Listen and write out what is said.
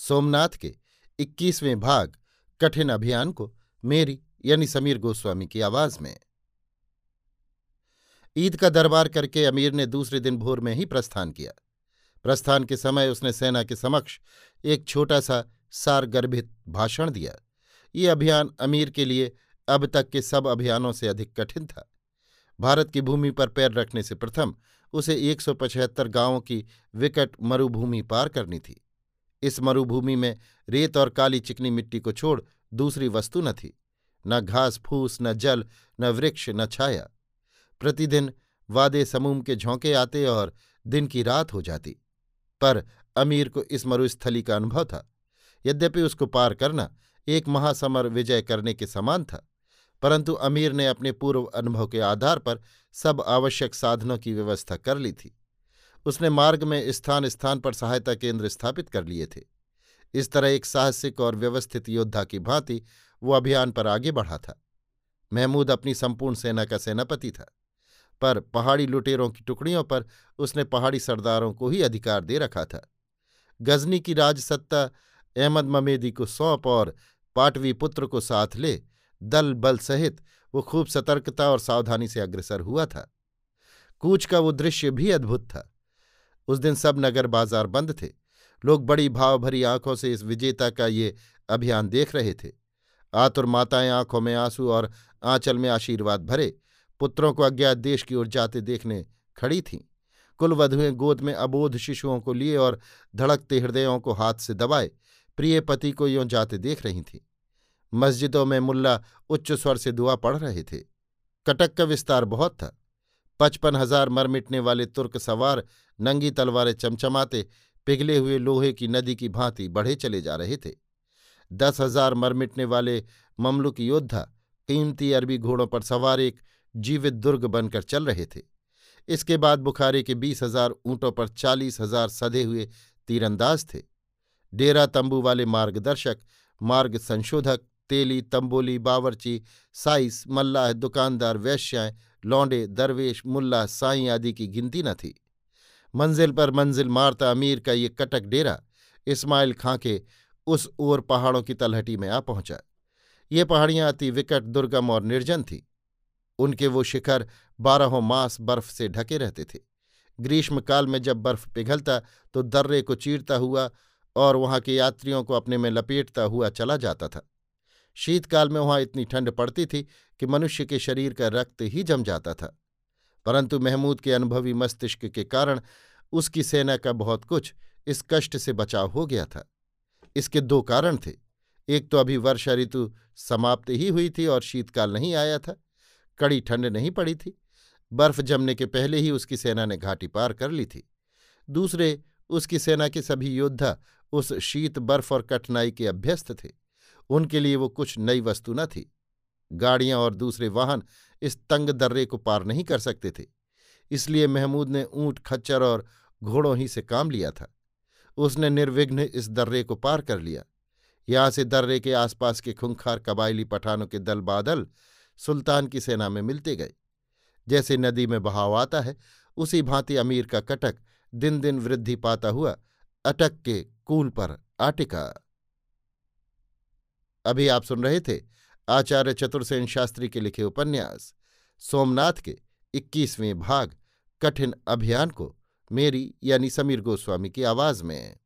सोमनाथ के इक्कीसवें भाग कठिन अभियान को मेरी यानी समीर गोस्वामी की आवाज़ में। ईद का दरबार करके अमीर ने दूसरे दिन भोर में ही प्रस्थान किया। प्रस्थान के समय उसने सेना के समक्ष एक छोटा सा सारगर्भित भाषण दिया। ये अभियान अमीर के लिए अब तक के सब अभियानों से अधिक कठिन था। भारत की भूमि पर पैर रखने से प्रथम उसे 175 गाँवों की विकट मरुभूमि पार करनी थी। इस मरुभूमि में रेत और काली चिकनी मिट्टी को छोड़ दूसरी वस्तु न थी, न घास, फूस, न जल, न वृक्ष, न छाया। प्रतिदिन वादे समूम के झोंके आते और दिन की रात हो जाती। पर अमीर को इस मरुस्थली का अनुभव था। यद्यपि उसको पार करना एक महासमर विजय करने के समान था, परंतु अमीर ने अपने पूर्व अनुभव के आधार पर सब आवश्यक साधनों की व्यवस्था कर ली थी। उसने मार्ग में स्थान स्थान पर सहायता केंद्र स्थापित कर लिए थे। इस तरह एक साहसिक और व्यवस्थित योद्धा की भांति वो अभियान पर आगे बढ़ा था। महमूद अपनी संपूर्ण सेना का सेनापति था, पर पहाड़ी लुटेरों की टुकड़ियों पर उसने पहाड़ी सरदारों को ही अधिकार दे रखा था। गजनी की राजसत्ता अहमद ममेदी को सौंप और पाटवी पुत्र को साथ ले, दल बल सहित वो खूब सतर्कता और सावधानी से अग्रसर हुआ था। कूच का वो दृश्य भी अद्भुत था। उस दिन सब नगर बाज़ार बंद थे। लोग बड़ी भाव भरी आँखों से इस विजेता का ये अभियान देख रहे थे। आतुर माताएँ आँखों में आँसू और आंचल में आशीर्वाद भरे, पुत्रों को अज्ञात देश की ओर जाते देखने खड़ी थीं। कुलवधुएँ गोद में अबोध शिशुओं को लिए और धड़कते हृदयों को हाथ से दबाए, प्रिय पति को यों जाते देख रही थीं। मस्जिदों में मुल्ला उच्च स्वर से दुआ पढ़ रहे थे। कटक का विस्तार बहुत था। पचपन हज़ार मर मिटने वाले तुर्क सवार नंगी तलवारें चमचमाते, पिघले हुए लोहे की नदी की भांति बढ़े चले जा रहे थे। दस हज़ार मर मिटने वाले ममलुक योद्धा कीमती अरबी घोड़ों पर सवार एक जीवित दुर्ग बनकर चल रहे थे। इसके बाद बुखारे के बीस हज़ार ऊंटों पर चालीस हज़ार सधे हुए तीरंदाज थे। डेरा तंबू वाले मार्गदर्शक, मार्ग संशोधक, तेली, तंबोली, बावरची, साइस, मल्लाह, दुकानदार, वैश्याएँ लौंडे, दरवेश, मुल्ला, साई आदि की गिनती न थी। मंजिल पर मंजिल मारता अमीर का ये कटक डेरा इस्माइल खां के उस ओर पहाड़ों की तलहटी में आ पहुँचा। ये पहाड़ियाँ अति विकट, दुर्गम और निर्जन थीं। उनके वो शिखर बारहों मास बर्फ़ से ढके रहते थे। ग्रीष्मकाल में जब बर्फ़ पिघलता तो दर्रे को चीरता हुआ और वहाँ के यात्रियों को अपने में लपेटता हुआ चला जाता था। शीतकाल में वहाँ इतनी ठंड पड़ती थी कि मनुष्य के शरीर का रक्त ही जम जाता था। परंतु महमूद के अनुभवी मस्तिष्क के कारण उसकी सेना का बहुत कुछ इस कष्ट से बचाव हो गया था। इसके दो कारण थे। एक तो अभी वर्षा ऋतु समाप्त ही हुई थी और शीतकाल नहीं आया था। कड़ी ठंड नहीं पड़ी थी। बर्फ़ जमने के पहले ही उसकी सेना ने घाटी पार कर ली थी। दूसरे, उसकी सेना के सभी योद्धा उस शीत बर्फ़ और कठिनाई के अभ्यस्त थे। उनके लिए वो कुछ नई वस्तु न थी। गाड़ियाँ और दूसरे वाहन इस तंग दर्रे को पार नहीं कर सकते थे, इसलिए महमूद ने ऊँट, खच्चर और घोड़ों ही से काम लिया था। उसने निर्विघ्न इस दर्रे को पार कर लिया। यहाँ से दर्रे के आसपास के खुंखार कबायली पठानों के दल बादल सुल्तान की सेना में मिलते गए। जैसे नदी में बहाव आता है, उसी भांति अमीर का कटक दिन दिन वृद्धि पाता हुआ अटक के कूल पर आटिका। अभी आप सुन रहे थे आचार्य चतुर्सेन शास्त्री के लिखे उपन्यास। सोमनाथ के इक्कीसवें भाग, कठिन अभियान को मेरी यानी समीर गोस्वामी की आवाज़ में।